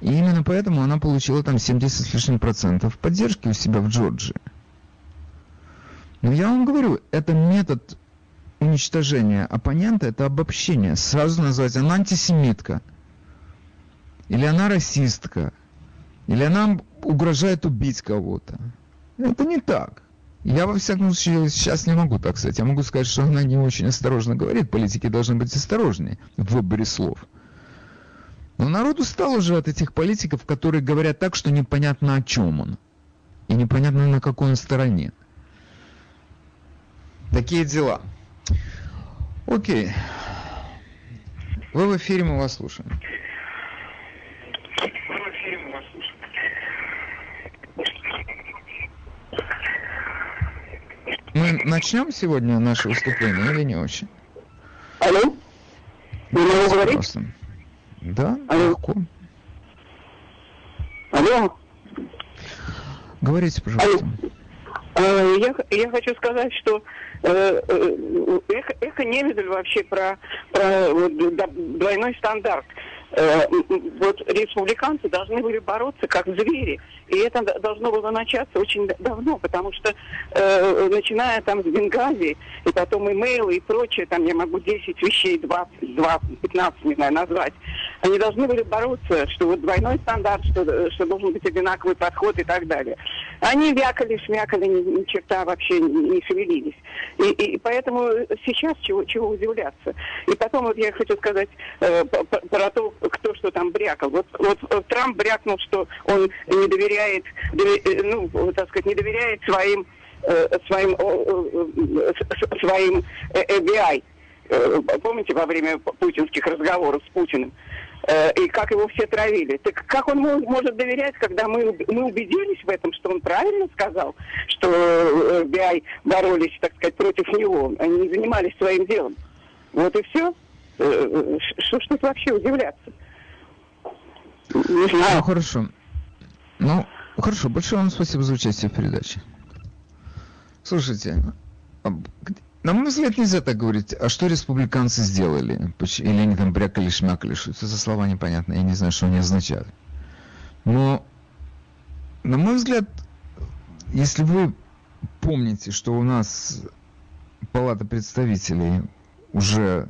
B: И именно поэтому она получила там 70 с лишним процентов поддержки у себя в Джорджии. Но я вам говорю, это метод уничтожения оппонента, это обобщение. Сразу назвать, она антисемитка, или она расистка, или она угрожает убить кого-то. Это не так. Я, во всяком случае, сейчас не могу так сказать. Я могу сказать, что она не очень осторожно говорит. Политики должны быть осторожнее в выборе слов. Но народ устал уже от этих политиков, которые говорят так, что непонятно о чем он. И непонятно на какой он стороне. Такие дела. Окей. Вы в эфире, мы вас слушаем. Мы начнем сегодня наше выступление или не очень?
N: Алло? Вы могу говорить?
B: Да,
N: Алло.
B: легко.
N: Алло?
B: Говорите, пожалуйста.
N: Э, Я, я хочу сказать, что э, э, эхо, эхо Невизель вообще про, про вот, двойной стандарт. Э, Вот республиканцы должны были бороться как звери. И это должно было начаться очень давно, потому что э, начиная там с Бенгази, и потом имейлы и прочее, там я могу 10 вещей, 20, 20, 15, не знаю, назвать. Они должны были бороться, что вот двойной стандарт, что, э, что должен быть одинаковый подход и так далее. Они вякали, шмякали, ни, ни черта вообще не, не шевелились. И, и поэтому сейчас чего, чего удивляться. И потом вот я хочу сказать э, п- п- про то, кто что там брякал. Вот, вот э, Трамп брякнул, что он не доверяет, дове- э, ну, так сказать, не доверяет своим э, своим, своим FBI. Помните, во время путинских разговоров с Путиным? И как его все травили. Так как он мо- может доверять, когда мы, мы убедились в этом, что он правильно сказал, что FBI боролись, так сказать, против него, они занимались своим делом. Вот и все. Что ж тут вообще удивляться? Не знаю.
B: Ну, хорошо. Ну, хорошо. Большое вам спасибо за участие в передаче. Слушайте, а на мой взгляд, нельзя так говорить. А что республиканцы сделали? Или они там брякали, шмякали? Что это за слова непонятно? Я не знаю, что они означают. Но, на мой взгляд, если вы помните, что у нас Палата представителей уже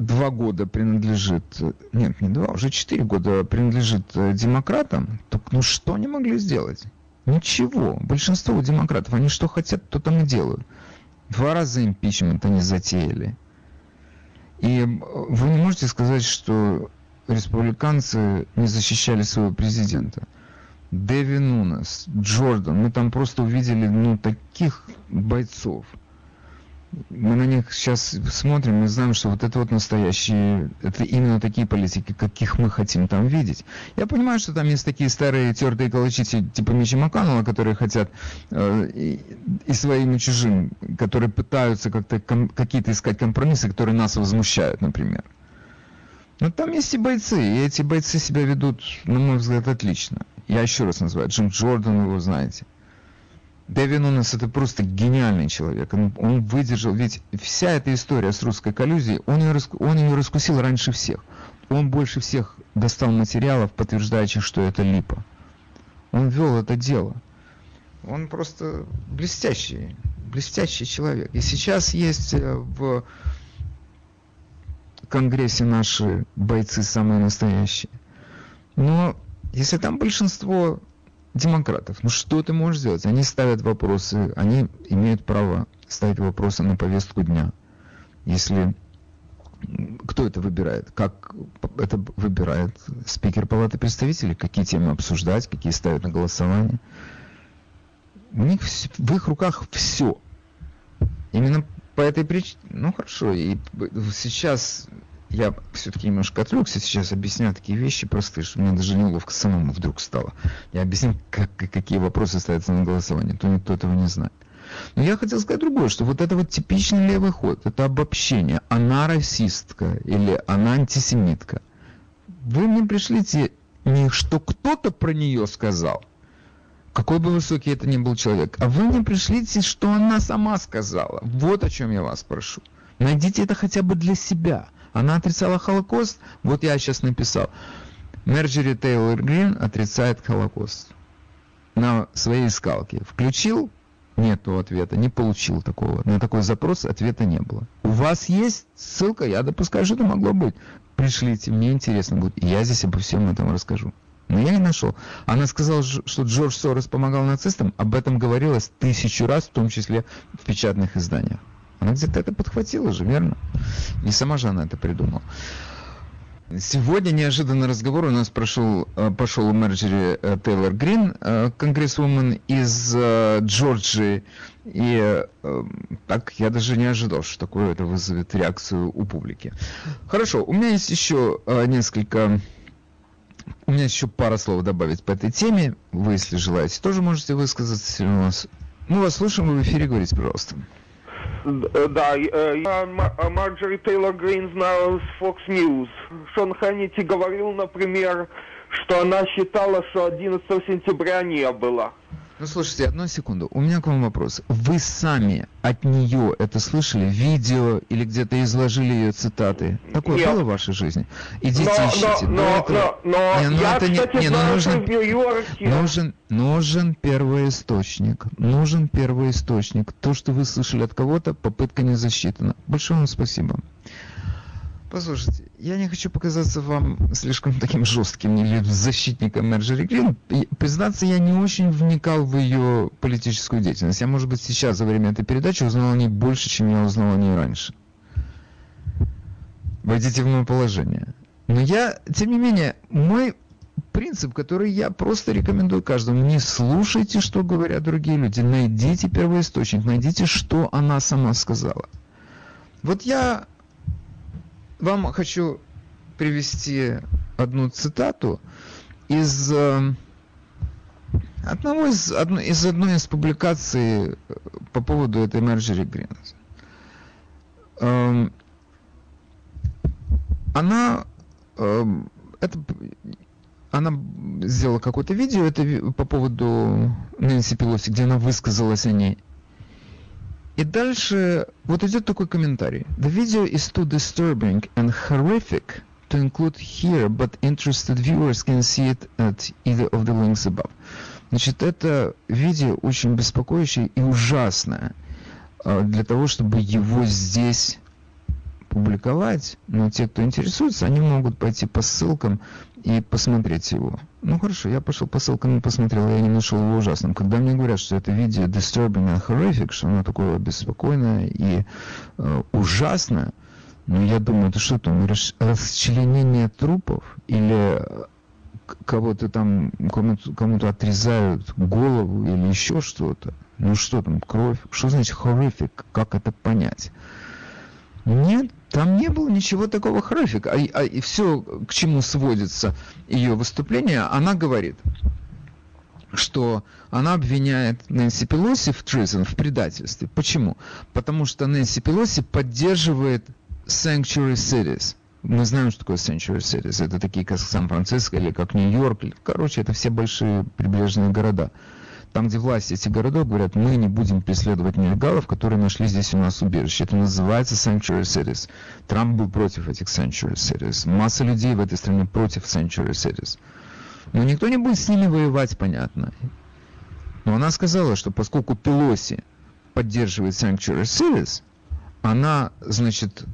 B: два года принадлежит, нет, не два, уже четыре года принадлежит э, демократам, так ну что они могли сделать? Ничего. Большинство демократов, они что хотят, то там и делают. Два раза импичмент они затеяли. И э, вы не можете сказать, что республиканцы не защищали своего президента. Дэви Нунес, Джордан, мы там просто увидели ну, таких бойцов. Мы на них сейчас смотрим и знаем, что вот это вот настоящие, это именно такие политики, каких мы хотим там видеть. Я понимаю, что там есть такие старые тертые калачи, ти- типа Мичи Макконнелла, которые хотят э, и, и своим, и чужим, которые пытаются как-то какие-то искать компромиссы, которые нас возмущают, например. Но там есть и бойцы, и эти бойцы себя ведут, на мой взгляд, отлично. Я еще раз называю, Джим Джордан, вы его знаете. Дэвин у нас это просто гениальный человек. Он, он выдержал, ведь вся эта история с русской коллюзией, он ее, он ее раскусил раньше всех. Он больше всех достал материалов, подтверждающих, что это липа. Он вел это дело. Он просто блестящий, блестящий человек. И сейчас есть э, в Конгрессе наши бойцы самые настоящие. Но если там большинство демократов, ну что ты можешь сделать? Они ставят вопросы, они имеют право ставить вопросы на повестку дня. Если кто это выбирает? Как это выбирает спикер Палаты представителей? Какие темы обсуждать, какие ставят на голосование? У них в их руках все. Именно по этой причине, ну хорошо, и б- сейчас я все-таки немножко отвлекся, сейчас объясняю такие вещи простые, что мне даже неловко самому вдруг стало. Я объясню, как, какие вопросы ставятся на голосование, то никто этого не знает. Но я хотел сказать другое, что вот это вот типичный левый ход, это обобщение. Она расистка или она антисемитка. Вы мне пришлите не что кто-то про нее сказал, какой бы высокий это ни был человек, а вы мне пришлите, что она сама сказала. Вот о чем я вас прошу. Найдите это хотя бы для себя. Она отрицала Холокост, вот я сейчас написал. Мерджери Тейлор Грин отрицает Холокост. На своей скалке. Включил, нету ответа, не получил такого. На такой запрос ответа не было. У вас есть ссылка, я допускаю, что это могло быть. Пришлите, мне интересно будет. Я здесь обо всем этом расскажу. Но я не нашел. Она сказала, что Джордж Сорос помогал нацистам. Об этом говорилось тысячу раз, в том числе в печатных изданиях. Она где-то это подхватила же, верно? Не сама же она это придумала. Сегодня неожиданный разговор у нас прошел, э, пошел у Мерджери э, Тейлор Грин, э, конгрессвумен из Джорджии. И так я даже не ожидал, что такое это вызовет реакцию у публики. Хорошо, у меня есть еще несколько... У меня еще пара слов добавить по этой теме. Вы, если желаете, тоже можете высказаться. Мы вас слушаем, вы в эфире говорите, пожалуйста.
O: Да, я Марджори Тейлор Грин знаю с Fox News. Шон Ханнити говорил, например, что она считала, что 11 сентября не было.
B: Ну, слушайте, одну секунду. У меня к вам вопрос. Вы сами от нее это слышали? Видео или где-то изложили ее цитаты? Такое Нет. было в вашей жизни? Идите но, ищите.
O: Но, но, этого... но, но, не, ну, я, это кстати, не, не, ну, нужен.
B: Нужен, нужен первоисточник. Нужен первоисточник. То, что вы слышали от кого-то, попытка не засчитана. Большое вам спасибо. Послушайте, я не хочу показаться вам слишком таким жестким или защитником Мерджери Грин. Признаться, я не очень вникал в ее политическую деятельность. Я, может быть, сейчас, за время этой передачи, узнал о ней больше, чем я узнал о ней раньше. Войдите в мое положение. Но я, тем не менее, мой принцип, который я просто рекомендую каждому. Не слушайте, что говорят другие люди. Найдите первоисточник, найдите, что она сама сказала. Вот я вам хочу привести одну цитату из э, одного из, одно, из одной из публикаций э, по поводу этой Марджери Гринс. Эм, она эм, это она сделала какое-то видео это по поводу Нэнси Пелоси, где она высказалась о ней. И дальше вот идет такой комментарий. The video is too disturbing and horrific to include here, but interested viewers can see it at either of the links above. Значит, это видео очень беспокоящее и ужасное а, для того, чтобы его здесь публиковать, но те, кто интересуется, они могут пойти по ссылкам и посмотреть его. Ну хорошо, я пошел по ссылкам и посмотрел, я не нашел его ужасным. Когда мне говорят, что это видео disturbing and horrific, что оно такое беспокойное и э, ужасное, ну я думаю, это что там, расчленение трупов или кого-то там, кому-то, кому-то отрезают голову или еще что-то. Ну что там, кровь? Что значит horrific? Как это понять? Нет, там не было ничего такого хоррифика. А, а, и все, к чему сводится ее выступление, она говорит, что она обвиняет Нэнси Пелоси в treason, в предательстве. Почему? Потому что Нэнси Пелоси поддерживает sanctuary cities. Мы знаем, что такое sanctuary cities. Это такие, как Сан-Франциско или как Нью-Йорк. Короче, это все большие прибрежные города там, где власти этих городов говорят, мы не будем преследовать нелегалов, которые нашли здесь у нас убежище. Это называется sanctuary cities. Трамп был против этих sanctuary cities. Масса людей в этой стране против sanctuary cities. Но никто не будет с ними воевать, понятно. Но она сказала, что поскольку Пелоси поддерживает sanctuary cities, она, значит,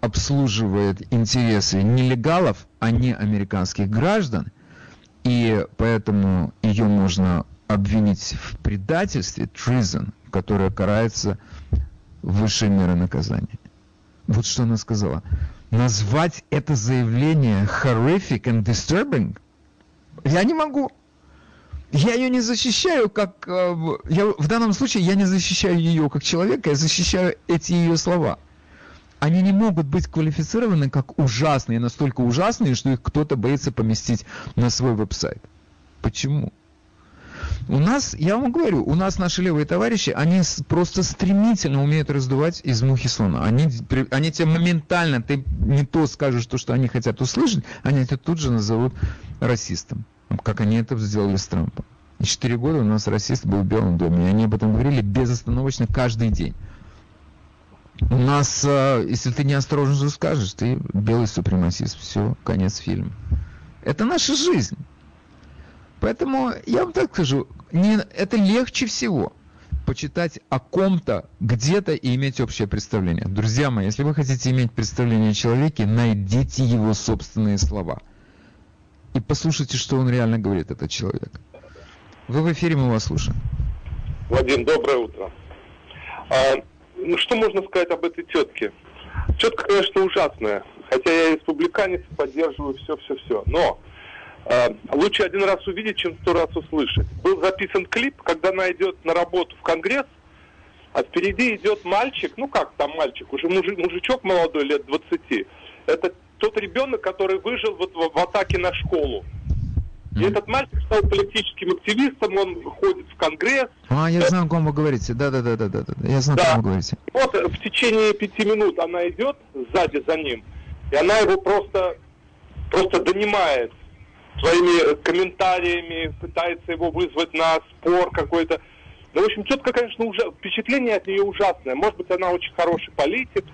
B: обслуживает интересы нелегалов, а не американских граждан, и поэтому ее можно обвинить в предательстве, treason, которая карается высшей мерой наказания. Вот что она сказала. Назвать это заявление horrific and disturbing? Я не могу. Я ее не защищаю как... Э, я, в данном случае я не защищаю ее как человека, я защищаю эти ее слова. Они не могут быть квалифицированы как ужасные, настолько ужасные, что их кто-то боится поместить на свой веб-сайт. Почему? У нас, я вам говорю, у нас наши левые товарищи, они просто стремительно умеют раздувать из мухи слона. Они, они тебе моментально, ты не то скажешь, то, что они хотят услышать, они тебя тут же назовут расистом, как они это сделали с Трампом. Четыре года у нас расист был в Белом доме, и они об этом говорили безостановочно каждый день. У нас, э, если ты неосторожно скажешь, ты белый супремасист. Все, конец фильма. Это наша жизнь. Поэтому я вам так скажу, не, это легче всего почитать о ком-то где-то и иметь общее представление. Друзья мои, если вы хотите иметь представление о человеке, найдите его собственные слова. И послушайте, что он реально говорит, этот человек. Вы в эфире, мы вас слушаем.
P: Вадим, доброе утро. А, ну, что можно сказать об этой тетке? Тетка, конечно, ужасная. Хотя я республиканец, поддерживаю все-все-все. Но лучше один раз увидеть, чем сто раз услышать. Был записан клип, когда она идет на работу в Конгресс, а впереди идет мальчик, ну как там мальчик, уже мужик, мужичок молодой, лет 20. Это тот ребенок, который выжил вот в, в атаке на школу. И этот мальчик стал политическим активистом, он ходит в Конгресс.
B: А, я знаю, о ком вы говорите. Да, да, да, да, да. Я знаю, да. о ком вы говорите.
P: Вот в течение пяти минут она идет сзади за ним, и она его просто, просто донимает своими комментариями, пытается его вызвать на спор какой-то. Ну, в общем, тетка, конечно, уже впечатление от нее ужасное. Может быть, она очень хороший политик,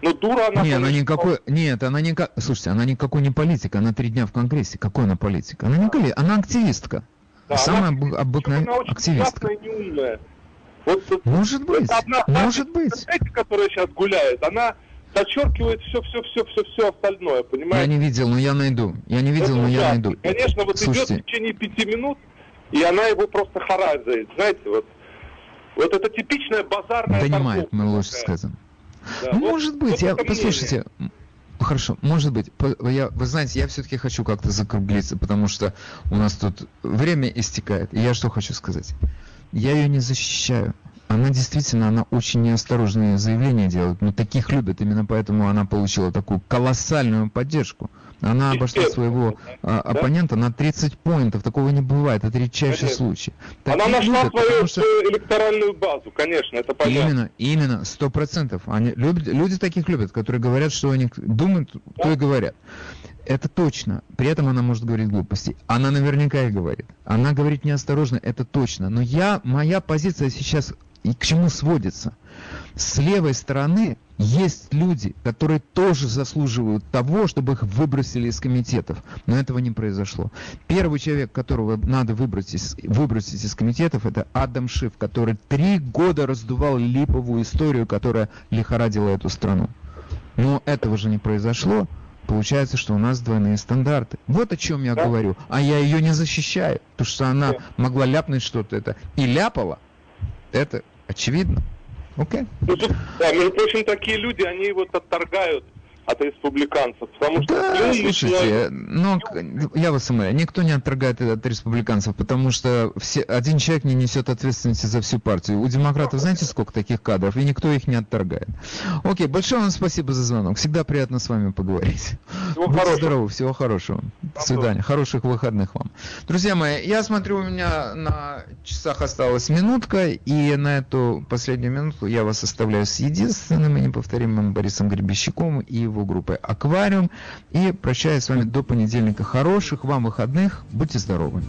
P: но дура она...
B: Не, она никакой... Нет, она не... Слушайте, она никакой не политик, она три дня в Конгрессе. Какой она политик? Она не политик, она активистка. Да, Самая она, обыкновенная активистка.
P: Она неумная.
B: Вот, может быть, одна, может быть.
P: Эти, которая сейчас гуляет, она подчеркивает все, все, все, все, все остальное, понимаете?
B: Я не видел, но я найду. Я не видел, Это но я найду.
P: Конечно, вот Слушайте. идет в течение пяти минут, и она его просто харазает, знаете, вот. Вот это типичная базарная
B: Донимает, мы лучше сказано. Да, может вот, быть, вот я, послушайте, Хорошо, может быть. Я, вы знаете, я все-таки хочу как-то закруглиться, потому что у нас тут время истекает. И я что хочу сказать? Я ее не защищаю она действительно, она очень неосторожные заявления делает, но таких любят, именно поэтому она получила такую колоссальную поддержку. Она обошла своего а, оппонента на 30 поинтов, такого не бывает, это редчайший конечно. случай.
P: Таких она нашла любят, свою что... электоральную базу, конечно, это понятно.
B: Именно, именно, сто процентов. Они любят, люди таких любят, которые говорят, что они думают, да. то и говорят. Это точно. При этом она может говорить глупости. Она наверняка и говорит. Она говорит неосторожно, это точно. Но я, моя позиция сейчас и к чему сводится? С левой стороны есть люди, которые тоже заслуживают того, чтобы их выбросили из комитетов. Но этого не произошло. Первый человек, которого надо выбросить, выбросить из комитетов, это Адам Шиф, который три года раздувал липовую историю, которая лихорадила эту страну. Но этого же не произошло. Получается, что у нас двойные стандарты. Вот о чем я да. говорю. А я ее не защищаю, потому что она могла ляпнуть что-то это. И ляпала. Это Очевидно. Окей.
P: Ну, тут, да, между прочим, такие люди, они вот отторгают от республиканцев, потому что...
B: Да, слушайте, но я вас умоляю, никто не отторгает от республиканцев, потому что все, один человек не несет ответственности за всю партию. У демократов знаете, сколько таких кадров, и никто их не отторгает. Окей, большое вам спасибо за звонок, всегда приятно с вами поговорить. Всего Будьте хорошего. здоровы, всего хорошего. До свидания, хороших выходных вам. Друзья мои, я смотрю, у меня на часах осталась минутка, и на эту последнюю минутку я вас оставляю с единственным и неповторимым Борисом Гребещиком и его группой «Аквариум». И прощаюсь с вами до понедельника. Хороших вам выходных. Будьте здоровы.